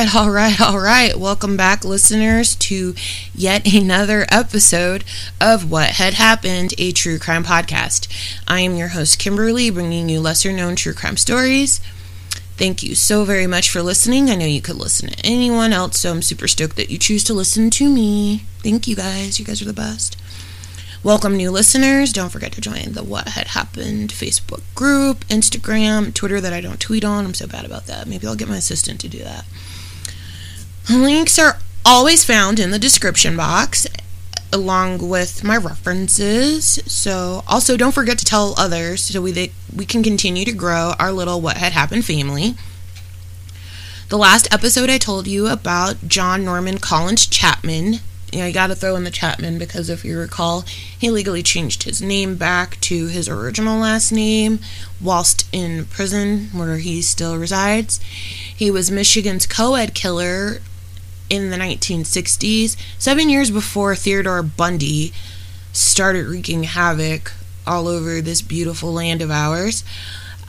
All right, all right, all right, all right. Welcome back, listeners, to yet another episode of What Had Happened, a true crime podcast. I am your host, Kimberly, bringing you lesser known true crime stories. Thank you so very much for listening. I know you could listen to anyone else, so I'm super stoked that you choose to listen to me. Thank you guys. You guys are the best. Welcome, new listeners. Don't forget to join the What Had Happened Facebook group, Instagram, Twitter that I don't tweet on. I'm so bad about that. Maybe I'll get my assistant to do that. Links are always found in the description box along with my references. So, also don't forget to tell others so we they, we can continue to grow our little What Had Happened family. The last episode I told you about John Norman Collins Chapman you know, you got to throw in the Chapman because if you recall, he legally changed his name back to his original last name whilst in prison where he still resides. He was Michigan's co ed killer in the 1960s, seven years before Theodore Bundy started wreaking havoc all over this beautiful land of ours.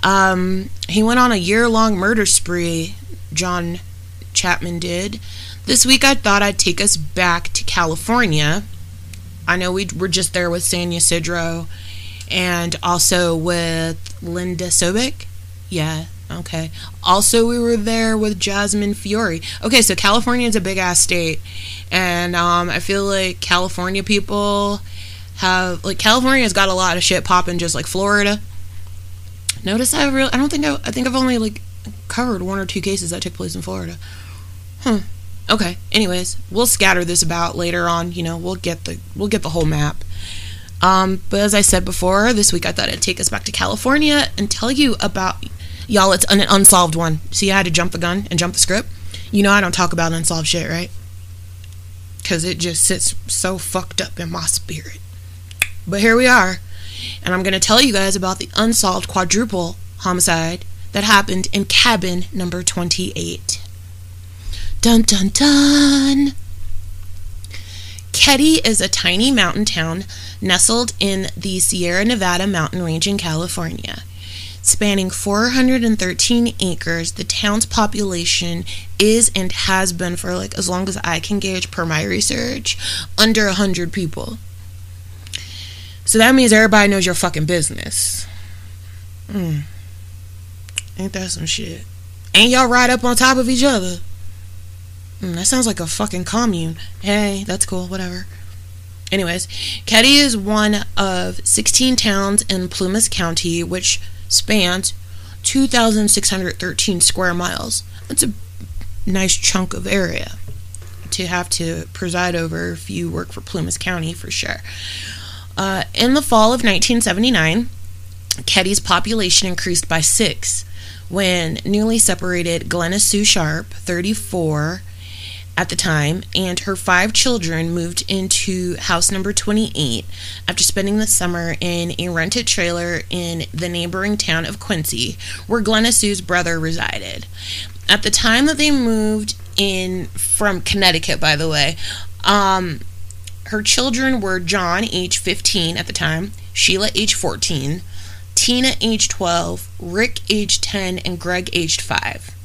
Um, he went on a year long murder spree, John Chapman did. This week, I thought I'd take us back to California. I know we were just there with San Ysidro and also with Linda Sobek. Yeah, okay. Also, we were there with Jasmine Fiore. Okay, so California is a big ass state, and um, I feel like California people have like California's got a lot of shit popping, just like Florida. Notice I really, I don't think I, I think I've only like covered one or two cases that took place in Florida. Huh. Okay. Anyways, we'll scatter this about later on. You know, we'll get the we'll get the whole map. Um, but as I said before, this week I thought I'd take us back to California and tell you about y'all. It's an unsolved one. See, I had to jump the gun and jump the script. You know, I don't talk about unsolved shit, right? Because it just sits so fucked up in my spirit. But here we are, and I'm going to tell you guys about the unsolved quadruple homicide that happened in cabin number 28. Dun dun dun! Keddie is a tiny mountain town nestled in the Sierra Nevada mountain range in California. Spanning 413 acres, the town's population is and has been for like as long as I can gauge per my research, under 100 people. So that means everybody knows your fucking business. Hmm. Ain't that some shit? Ain't y'all right up on top of each other? Mm, that sounds like a fucking commune. Hey, that's cool, whatever. Anyways, Keddie is one of 16 towns in Plumas County, which spans 2,613 square miles. That's a nice chunk of area to have to preside over if you work for Plumas County, for sure. Uh, in the fall of 1979, Keddie's population increased by six when newly separated Glenna Sue Sharp, 34, at the time, and her five children moved into house number 28 after spending the summer in a rented trailer in the neighboring town of Quincy, where Glenna Sue's brother resided. At the time that they moved in from Connecticut, by the way, um, her children were John, age 15 at the time, Sheila, age 14, Tina, age 12, Rick, age 10, and Greg, aged 5.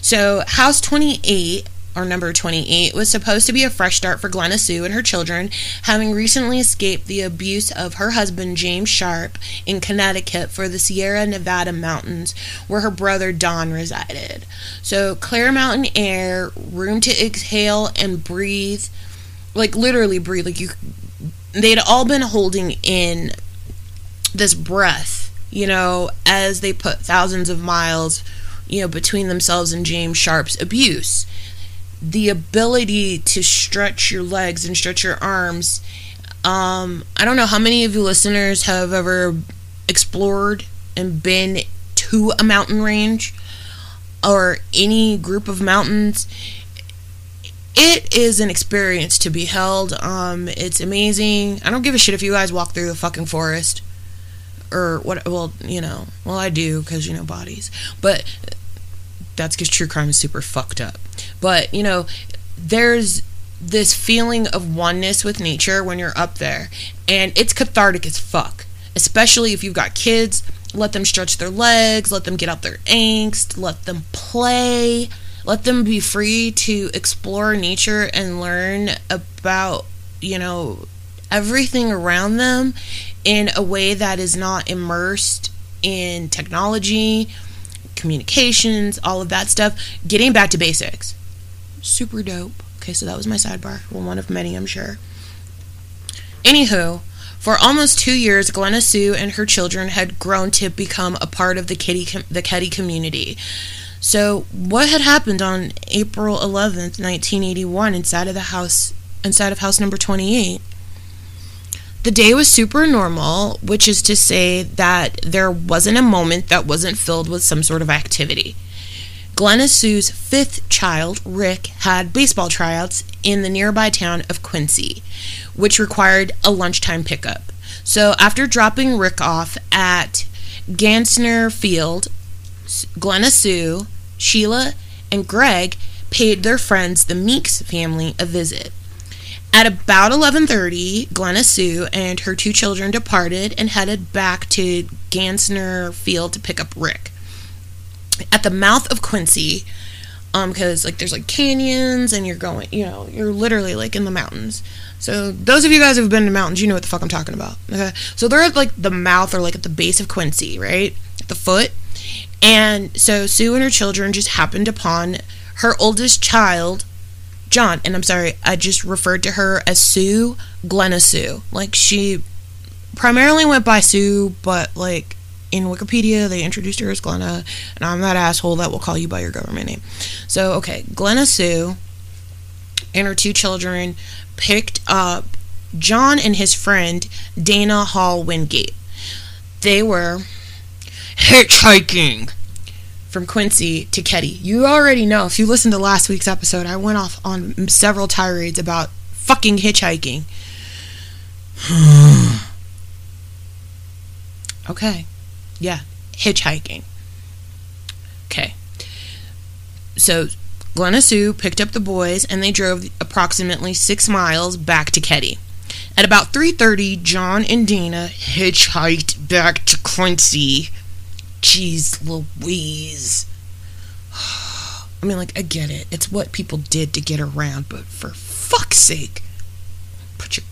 So, House 28 or number 28, was supposed to be a fresh start for Glenna Sue and her children, having recently escaped the abuse of her husband James Sharp in Connecticut for the Sierra Nevada mountains, where her brother Don resided. So, clear mountain air, room to exhale and breathe, like literally breathe, like you. They'd all been holding in this breath, you know, as they put thousands of miles, you know, between themselves and James Sharp's abuse the ability to stretch your legs and stretch your arms. Um, I don't know how many of you listeners have ever explored and been to a mountain range or any group of mountains. It is an experience to be held. Um, it's amazing. I don't give a shit if you guys walk through the fucking forest or what. Well, you know, well I do because you know bodies, but that's because true crime is super fucked up. But, you know, there's this feeling of oneness with nature when you're up there. And it's cathartic as fuck. Especially if you've got kids. Let them stretch their legs, let them get out their angst, let them play. let them be free to explore nature and learn about, you know, everything around them in a way that is not immersed in technology, communications, all of that stuff. Getting back to basics. Super dope. Okay, so that was my sidebar. Well, one of many, I'm sure. Anywho, for almost two years, Glenna Sue and her children had grown to become a part of the Kitty the Keddie community. So, what had happened on April 11th, 1981, inside of the house, inside of house number 28? The day was super normal, which is to say that there wasn't a moment that wasn't filled with some sort of activity. Glenna Sue's fifth child, Rick, had baseball tryouts in the nearby town of Quincy, which required a lunchtime pickup. So after dropping Rick off at Gansner Field, Glenna Sue, Sheila, and Greg paid their friends, the Meeks family, a visit. At about 11:30, Glenna Sue and her two children departed and headed back to Gansner Field to pick up Rick. At the mouth of Quincy, um, because like there's like canyons and you're going, you know, you're literally like in the mountains. So those of you guys who've been to mountains, you know what the fuck I'm talking about. Okay, so they're at like the mouth or like at the base of Quincy, right, at the foot. And so Sue and her children just happened upon her oldest child, John. And I'm sorry, I just referred to her as Sue, Glenna Sue. Like she primarily went by Sue, but like in Wikipedia, they introduced her as Glenna, and I'm that asshole that will call you by your government name. So, okay, Glenna Sue and her two children picked up John and his friend Dana Hall Wingate. They were hitchhiking from Quincy to Keddie. You already know, if you listened to last week's episode, I went off on several tirades about fucking hitchhiking. okay. Yeah, hitchhiking. Okay. So Glenna Sue picked up the boys and they drove approximately six miles back to Keddie. At about 3.30, John and Dana hitchhiked back to Quincy. Jeez Louise. I mean, like, I get it. It's what people did to get around, but for fuck's sake, put your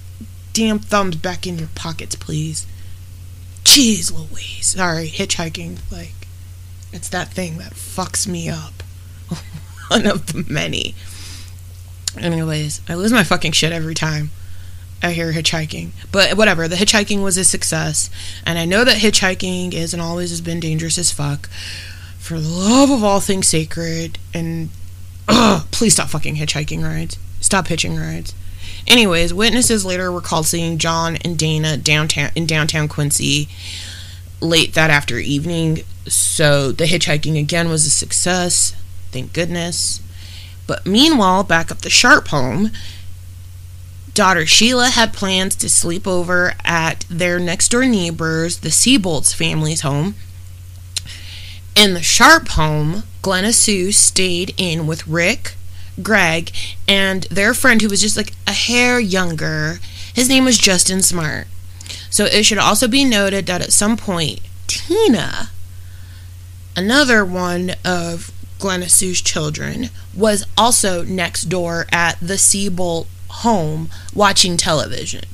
damn thumbs back in your pockets, please. Jeez Louise. Sorry, hitchhiking, like, it's that thing that fucks me up. One of the many. Anyways, I lose my fucking shit every time I hear hitchhiking. But whatever, the hitchhiking was a success. And I know that hitchhiking is and always has been dangerous as fuck. For the love of all things sacred. And ugh, please stop fucking hitchhiking rides. Stop hitching rides. Anyways, witnesses later recalled seeing John and Dana downtown in downtown Quincy late that after evening. So the hitchhiking again was a success. Thank goodness. But meanwhile, back at the Sharp home, daughter Sheila had plans to sleep over at their next door neighbors, the Seabolts family's home. In the Sharp home, Glenna Sue stayed in with Rick, Greg, and their friend who was just like a hair younger. His name was Justin Smart. So it should also be noted that at some point, Tina, another one of Glenna Sue's children, was also next door at the Seabolt home watching television.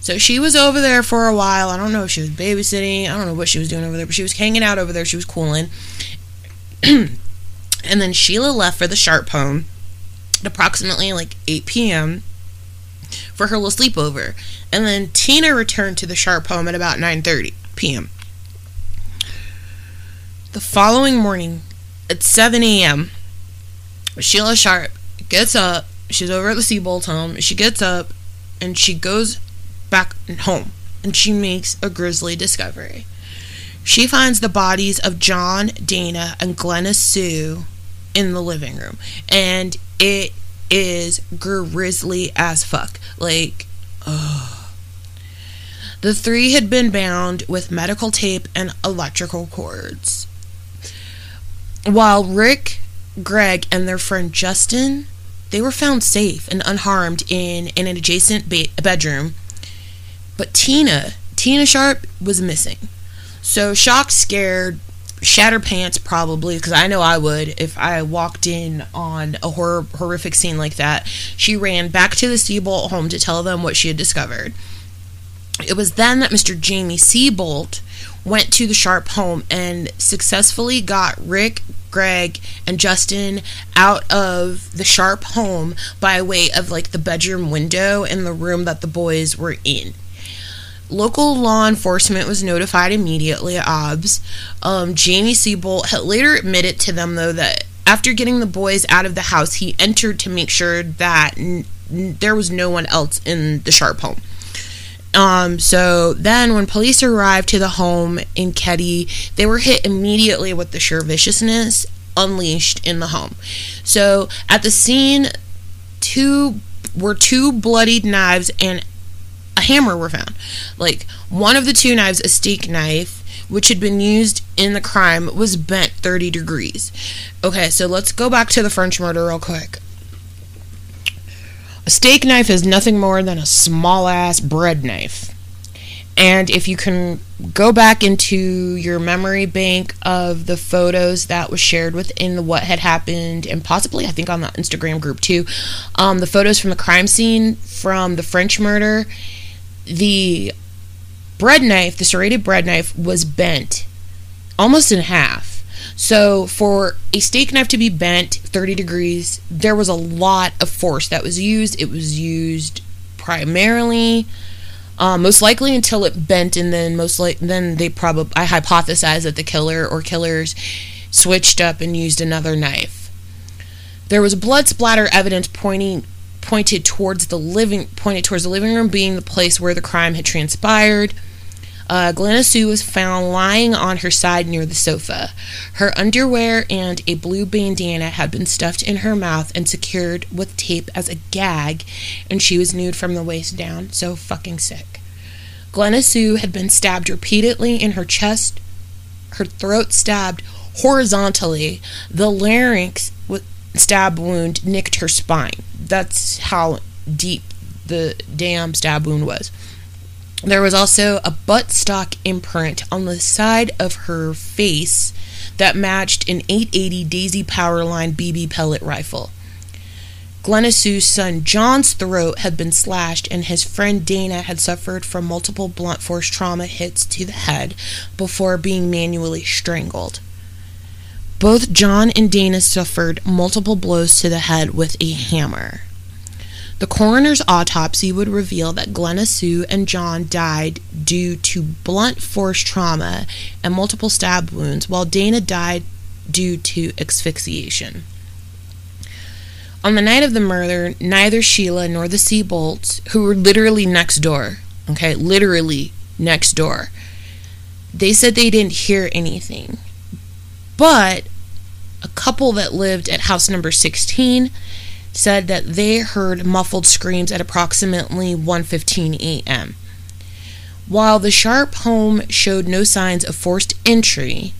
So she was over there for a while. I don't know if she was babysitting. I don't know what she was doing over there, but she was hanging out over there. She was cooling. and then Sheila left for the Sharp home at approximately like 8 p.m. for her little sleepover. And then Tina returned to the Sharp home at about 9:30 p.m. The following morning at 7 a.m., Sheila Sharp gets up. She's over at the Seabolt home. She gets up and she goes back home and she makes a grisly discovery. She finds the bodies of John, Dana, and Glenna Sue in the living room. And it is grisly as fuck. Like, ugh. The three had been bound with medical tape and electrical cords. While Rick, Greg, and their friend Justin, they were found safe and unharmed in, in an adjacent ba- bedroom. But Tina, Tina Sharp, was missing. So, shocked, scared, shatter pants probably because I know I would if I walked in on a horror, horrific scene like that. She ran back to the Seabolt home to tell them what she had discovered. It was then that Mr. Jamie Seabolt went to the Sharp home and successfully got Rick, Greg, and Justin out of the Sharp home by way of like the bedroom window in the room that the boys were in. Local law enforcement was notified immediately at OBS. Um, Jamie Seabolt had later admitted to them, though, that after getting the boys out of the house, he entered to make sure that n- there was no one else in the Sharp home. Um, so then, when police arrived to the home in Keddie, they were hit immediately with the sheer viciousness unleashed in the home. So at the scene, two were two bloodied knives and a hammer were found. Like one of the two knives, a steak knife, which had been used in the crime, was bent 30 degrees. Okay, so let's go back to the French murder real quick. A steak knife is nothing more than a small ass bread knife. And if you can go back into your memory bank of the photos that was shared within the what had happened, and possibly I think on the Instagram group too, um, the photos from the crime scene from the French murder, the bread knife, the serrated bread knife, was bent almost in half. So, for a steak knife to be bent 30 degrees, there was a lot of force that was used. It was used primarily, um, most likely until it bent, and then most like then they probably I hypothesize that the killer or killers switched up and used another knife. There was blood splatter evidence pointing pointed towards the living pointed towards the living room being the place where the crime had transpired. Uh, Glenna Sue was found lying on her side near the sofa. Her underwear and a blue bandana had been stuffed in her mouth and secured with tape as a gag, and she was nude from the waist down. So fucking sick. Glenna Sue had been stabbed repeatedly in her chest, her throat stabbed horizontally. The larynx stab wound nicked her spine. That's how deep the damn stab wound was. There was also a buttstock imprint on the side of her face that matched an 880 Daisy Powerline BB pellet rifle. Glenna Sue's son John's throat had been slashed, and his friend Dana had suffered from multiple blunt force trauma hits to the head before being manually strangled. Both John and Dana suffered multiple blows to the head with a hammer. The coroner's autopsy would reveal that Glenna Sue and John died due to blunt force trauma and multiple stab wounds, while Dana died due to asphyxiation. On the night of the murder, neither Sheila nor the Seabolts, who were literally next door, okay, literally next door, they said they didn't hear anything. But a couple that lived at house number 16 said that they heard muffled screams at approximately 1:15 a.m. While the Sharp home showed no signs of forced entry,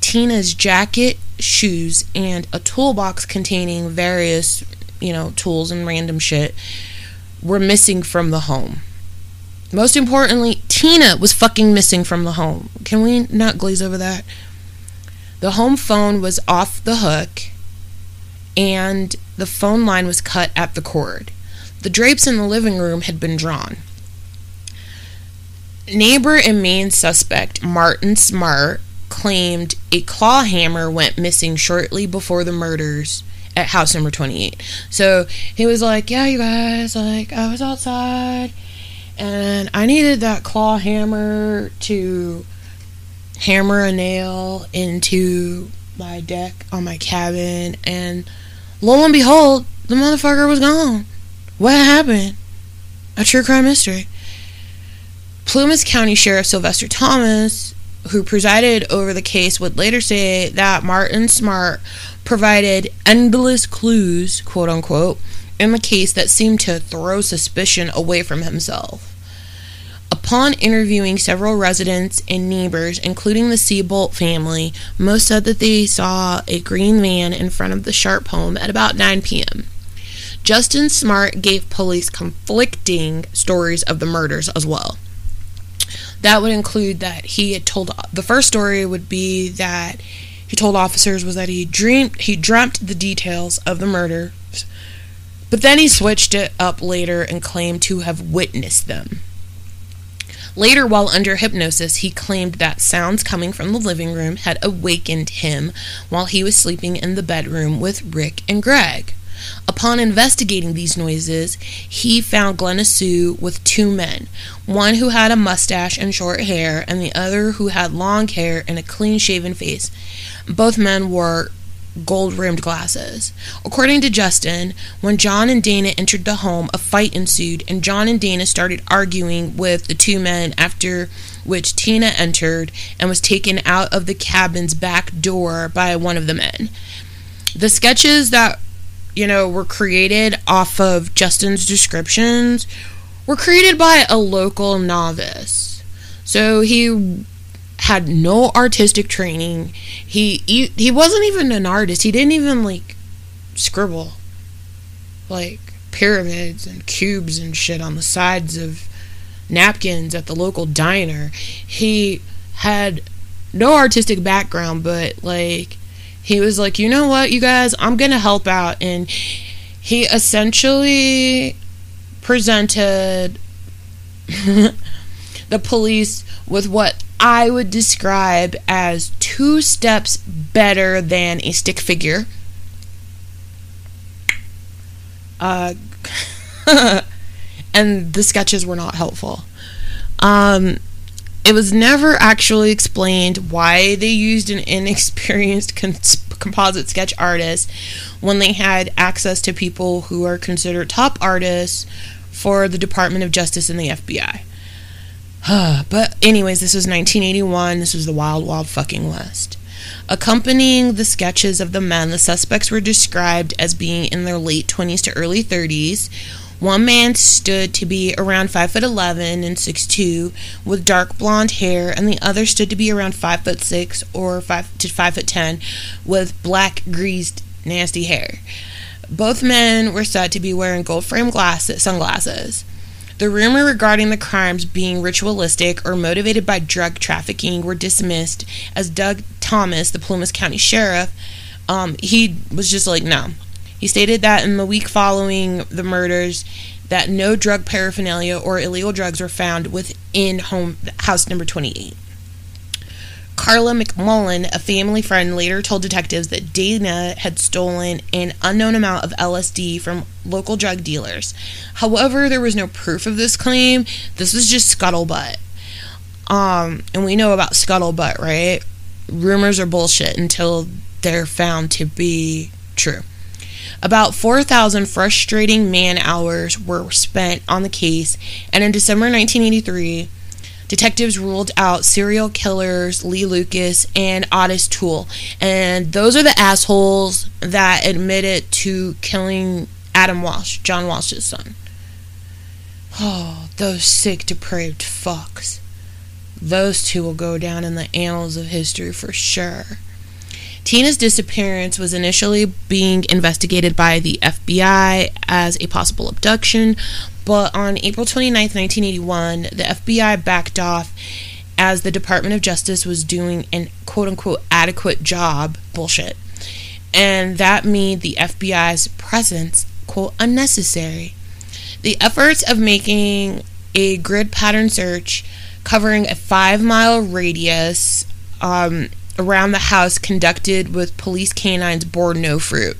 Tina's jacket, shoes, and a toolbox containing various, you know, tools and random shit were missing from the home. Most importantly, Tina was fucking missing from the home. Can we not glaze over that? The home phone was off the hook and the phone line was cut at the cord. The drapes in the living room had been drawn. Neighbor and main suspect Martin Smart claimed a claw hammer went missing shortly before the murders at house number 28. So he was like, Yeah, you guys, like, I was outside and I needed that claw hammer to hammer a nail into my deck on my cabin and lo and behold, the motherfucker was gone. What happened? A true crime mystery. Plumas County Sheriff Sylvester Thomas, who presided over the case, would later say that Martin Smart provided endless clues, quote unquote, in the case that seemed to throw suspicion away from himself. Upon interviewing several residents and neighbors, including the Seabolt family, most said that they saw a green van in front of the Sharp home at about 9 p.m. Justin Smart gave police conflicting stories of the murders as well. That would include that he had told the first story would be that he told officers was that he dreamed he dreamt the details of the murders, but then he switched it up later and claimed to have witnessed them. Later, while under hypnosis, he claimed that sounds coming from the living room had awakened him while he was sleeping in the bedroom with Rick and Greg. Upon investigating these noises, he found Glenna Sue with two men one who had a mustache and short hair, and the other who had long hair and a clean shaven face. Both men wore gold rimmed glasses. According to Justin, when John and Dana entered the home, a fight ensued, and John and Dana started arguing with the two men, after which Tina entered and was taken out of the cabin's back door by one of the men. The sketches that you know were created off of Justin's descriptions were created by a local novice. So he had no artistic training. He, he he wasn't even an artist. He didn't even like scribble like pyramids and cubes and shit on the sides of napkins at the local diner. He had no artistic background, but like he was like, "You know what, you guys, I'm going to help out." And he essentially presented the police with what I would describe as two steps better than a stick figure. Uh, and the sketches were not helpful. Um, it was never actually explained why they used an inexperienced composite sketch artist when they had access to people who are considered top artists for the Department of Justice and the FBI. but, anyways, this was 1981. This was the wild, wild fucking West. Accompanying the sketches of the men, the suspects were described as being in their late 20s to early 30s. One man stood to be around 5 foot 11 and 6'2 with dark blonde hair, and the other stood to be around 5 foot 6 or 5 to 5 foot 10 with black, greased, nasty hair. Both men were said to be wearing gold framed glasses, sunglasses. The rumor regarding the crimes being ritualistic or motivated by drug trafficking were dismissed as Doug Thomas, the Plumas County Sheriff, um, he was just like, no. He stated that in the week following the murders, that no drug paraphernalia or illegal drugs were found within home house number 28. Carla McMullen, a family friend, later told detectives that Dana had stolen an unknown amount of LSD from local drug dealers. However, there was no proof of this claim. This was just scuttlebutt. Um, and we know about scuttlebutt, right? Rumors are bullshit until they're found to be true. About 4,000 frustrating man hours were spent on the case, and in December 1983, detectives ruled out serial killers Lee Lucas and Otis Toole. And those are the assholes that admitted to killing Adam Walsh, John Walsh's son. Oh, those sick, depraved fucks. Those two will go down in the annals of history for sure. Tina's disappearance was initially being investigated by the FBI as a possible abduction, but on April 29, 1981, the FBI backed off as the Department of Justice was doing an quote unquote adequate job. Bullshit. And that made the FBI's presence, quote, unnecessary. The efforts of making a grid pattern search covering a five mile radius um, around the house conducted with police canines bore no fruit.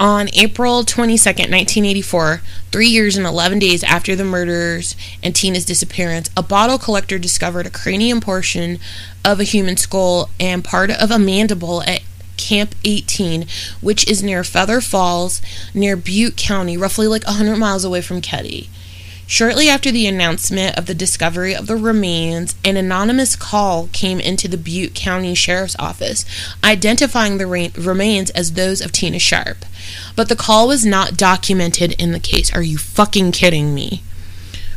On April 22, 1984, three years and 11 days after the murders and Tina's disappearance, a bottle collector discovered a cranium portion of a human skull and part of a mandible at Camp 18, which is near Feather Falls, near Butte County, roughly like 100 miles away from Keddie. Shortly after the announcement of the discovery of the remains, an anonymous call came into the Butte County Sheriff's Office identifying the re- remains as those of Tina Sharp. But the call was not documented in the case. Are you fucking kidding me?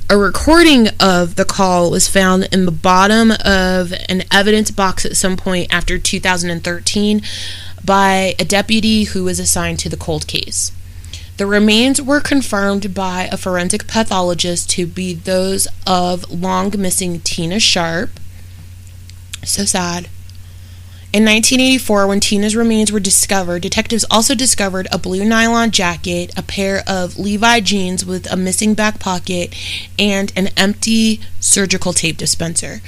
A recording of the call was found in the bottom of an evidence box at some point after 2013 by a deputy who was assigned to the cold case. The remains were confirmed by a forensic pathologist to be those of long missing Tina Sharp. So sad. In 1984, when Tina's remains were discovered, detectives also discovered a blue nylon jacket, a pair of Levi jeans with a missing back pocket, and an empty surgical tape dispenser.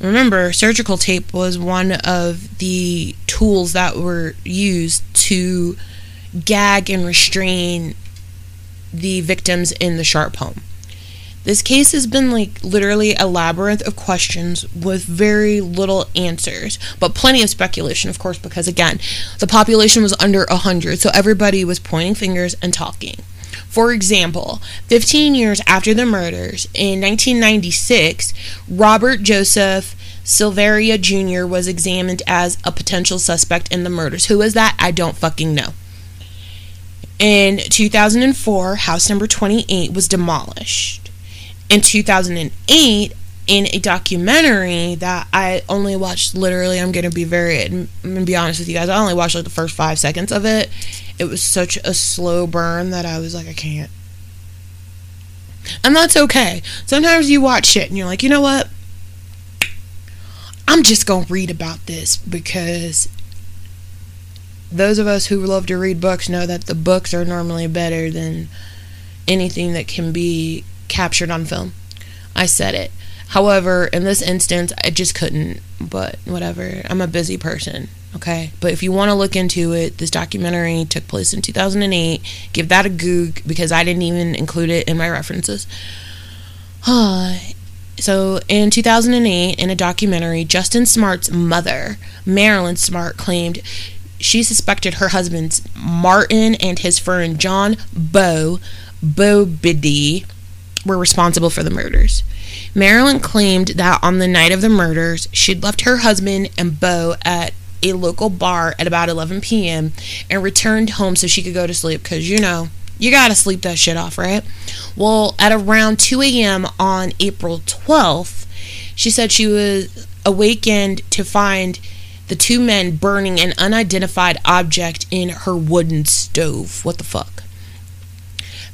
Remember, surgical tape was one of the tools that were used to gag and restrain the victims in the Sharp home. This case has been like literally a labyrinth of questions with very little answers, but plenty of speculation, of course, because again, the population was under 100, so everybody was pointing fingers and talking. For example, 15 years after the murders, in 1996, Robert Joseph Silveria Jr. was examined as a potential suspect in the murders. Who is that? I don't fucking know. In 2004, house number 28 was demolished. In 2008 in a documentary that I only watched literally I'm gonna be very I'm gonna be honest with you guys I only watched like the first five seconds of it. It was such a slow burn that I was like I can't. And that's okay. Sometimes you watch shit and you're like you know what? I'm just gonna read about this because those of us who love to read books know that the books are normally better than anything that can be captured on film. I said it. However, in this instance, I just couldn't, but whatever. I'm a busy person, okay? But if you want to look into it, this documentary took place in 2008. Give that a goog because I didn't even include it in my references. so, in 2008, in a documentary, Justin Smart's mother, Marilyn Smart, claimed she suspected her husband's Martin and his friend John Bo Boubede were responsible for the murders. Marilyn claimed that on the night of the murders, she'd left her husband and Bo at a local bar at about 11 p.m. and returned home so she could go to sleep because, you know, you gotta sleep that shit off, right? Well, at around 2 a.m. on April 12th, she said she was awakened to find the two men burning an unidentified object in her wooden stove. What the fuck?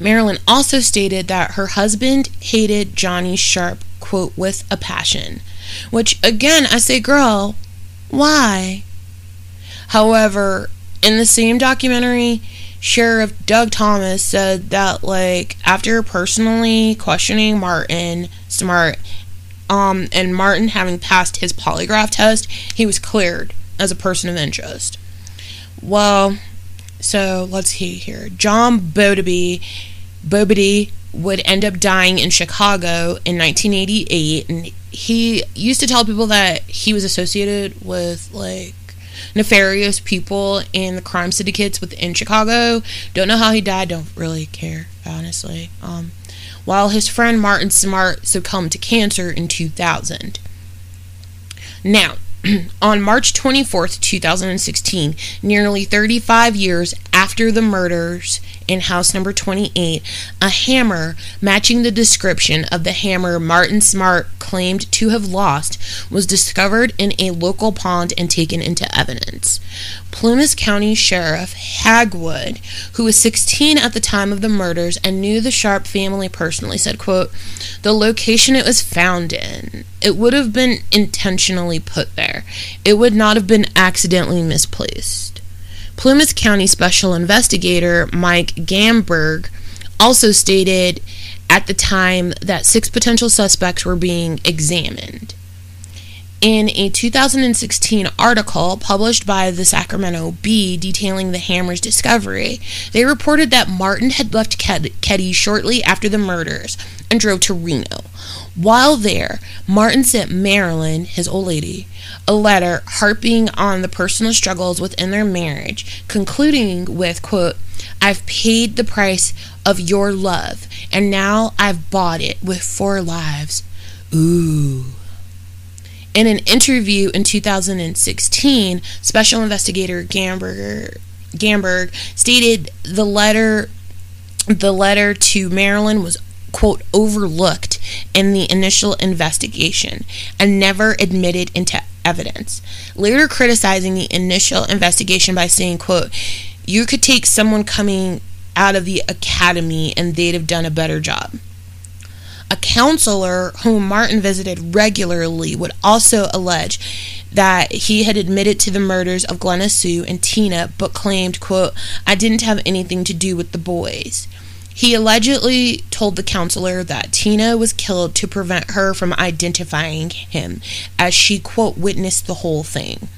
Marilyn also stated that her husband hated Johnny Sharp, quote, with a passion. Which, again, I say, girl, why? However, in the same documentary, Sheriff Doug Thomas said that, like, after personally questioning Martin Smart, um, and Martin having passed his polygraph test, he was cleared as a person of interest. Well, so let's see here. John Bodeby, Bobity would end up dying in Chicago in 1988, and he used to tell people that he was associated with like nefarious people in the crime syndicates within Chicago. Don't know how he died. Don't really care, honestly. Um, while his friend Martin Smart succumbed to cancer in 2000. Now, on March 24th, 2016, nearly 35 years after the murders in house number 28, a hammer matching the description of the hammer Martin Smart claimed to have lost was discovered in a local pond and taken into evidence. Plumas County Sheriff Hagwood, who was 16 at the time of the murders and knew the Sharp family personally, said, quote, The location it was found in, it would have been intentionally put there. It would not have been accidentally misplaced. Plumas County Special Investigator Mike Gamberg also stated at the time that six potential suspects were being examined. In a 2016 article published by the Sacramento Bee detailing the hammer's discovery, they reported that Martin had left Keddie shortly after the murders and drove to Reno. While there, Martin sent Marilyn, his old lady, a letter harping on the personal struggles within their marriage, concluding with, quote, I've paid the price of your love, and now I've bought it with four lives. Ooh. In an interview in 2016, Special Investigator Gamberg, Gamberg stated the letter the letter to Marilyn was quote overlooked in the initial investigation and never admitted into evidence. Later criticizing the initial investigation by saying quote you could take someone coming out of the academy and they'd have done a better job. A counselor whom Martin visited regularly would also allege that he had admitted to the murders of Glenna Sue and Tina, but claimed, quote, I didn't have anything to do with the boys. He allegedly told the counselor that Tina was killed to prevent her from identifying him, as she, quote, witnessed the whole thing.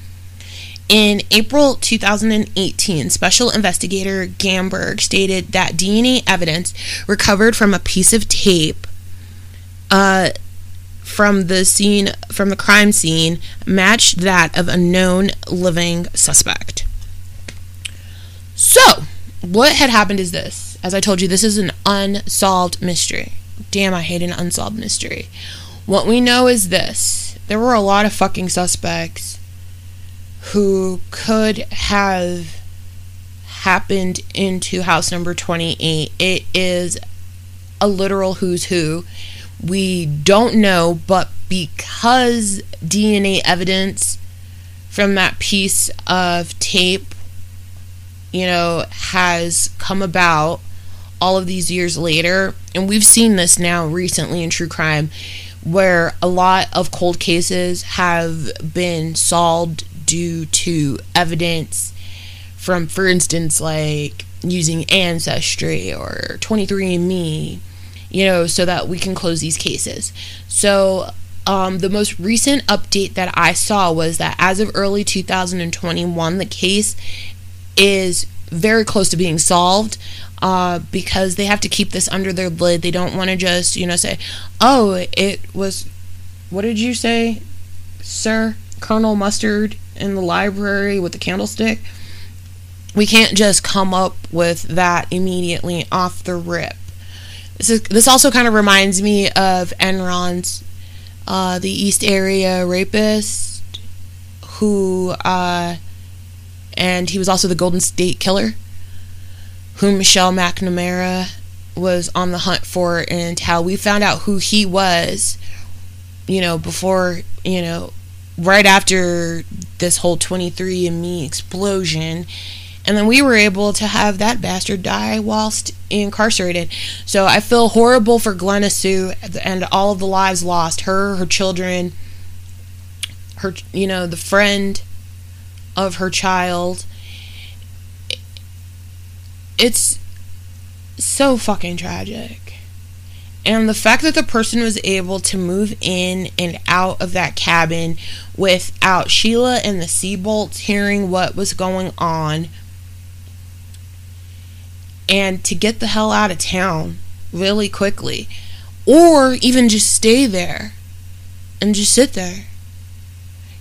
In April 2018, Special Investigator Gamberg stated that DNA evidence recovered from a piece of tape uh, from the scene from the crime scene matched that of a known living suspect. So, what had happened is this. As I told you, this is an unsolved mystery. Damn, I hate an unsolved mystery. What we know is this. There were a lot of fucking suspects who could have happened into house number 28. It is a literal who's who we don't know, but because DNA evidence from that piece of tape, you know, has come about all of these years later, and we've seen this now recently in true crime, where a lot of cold cases have been solved due to evidence from, for instance, like using Ancestry or 23andMe you know, so that we can close these cases. So, um, the most recent update that I saw was that as of early 2021, the case is very close to being solved uh, because they have to keep this under their lid. They don't want to just, you know, say, oh, it was, what did you say, sir? Colonel Mustard in the library with the candlestick. We can't just come up with that immediately off the rip. This is this also kind of reminds me of Enron's, uh, the East Area rapist, who, uh, and he was also the Golden State Killer, who Michelle McNamara was on the hunt for, and how we found out who he was, you know, before, you know, right after this whole 23andMe explosion and then we were able to have that bastard die whilst incarcerated. So I feel horrible for Glenna Sue and all of the lives lost. Her, her children, her, you know, the friend of her child. It's so fucking tragic. And the fact that the person was able to move in and out of that cabin without Sheila and the Seabolts hearing what was going on and to get the hell out of town really quickly or even just stay there and just sit there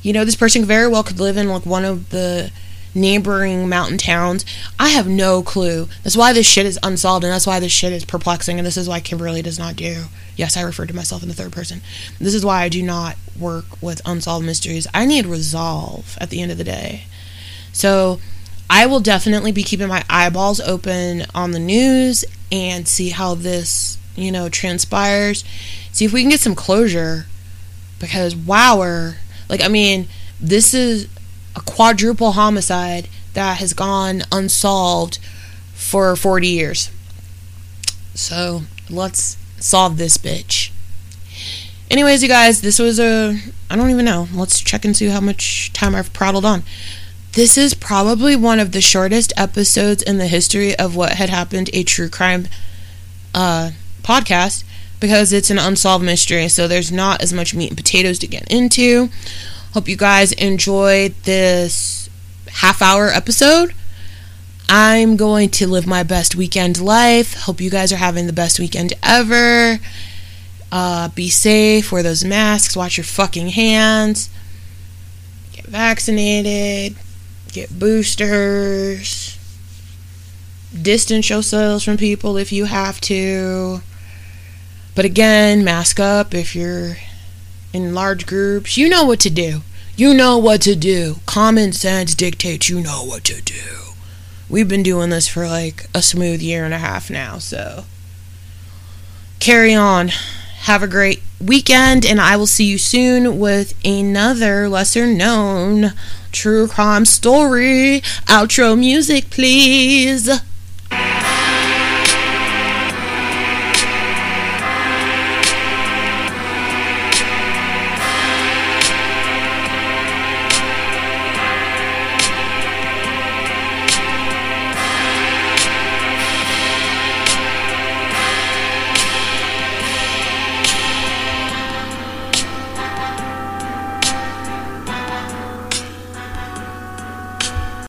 you know this person very well could live in like one of the neighboring mountain towns i have no clue that's why this shit is unsolved and that's why this shit is perplexing and this is why kimberly does not do yes i refer to myself in the third person this is why i do not work with unsolved mysteries i need resolve at the end of the day so I will definitely be keeping my eyeballs open on the news and see how this, you know, transpires. See if we can get some closure. Because, wower. Like, I mean, this is a quadruple homicide that has gone unsolved for 40 years. So, let's solve this bitch. Anyways, you guys, this was a. I don't even know. Let's check and see how much time I've prattled on. This is probably one of the shortest episodes in the history of what had happened a true crime uh, podcast because it's an unsolved mystery, so there's not as much meat and potatoes to get into. Hope you guys enjoyed this half hour episode. I'm going to live my best weekend life. Hope you guys are having the best weekend ever. Uh, be safe, wear those masks, watch your fucking hands, get vaccinated get boosters, distance yourselves from people if you have to. But again, mask up if you're in large groups. You know what to do. You know what to do. Common sense dictates you know what to do. We've been doing this for like a smooth year and a half now, so carry on. Have a great weekend, and I will see you soon with another lesser known true crime story. Outro music, please.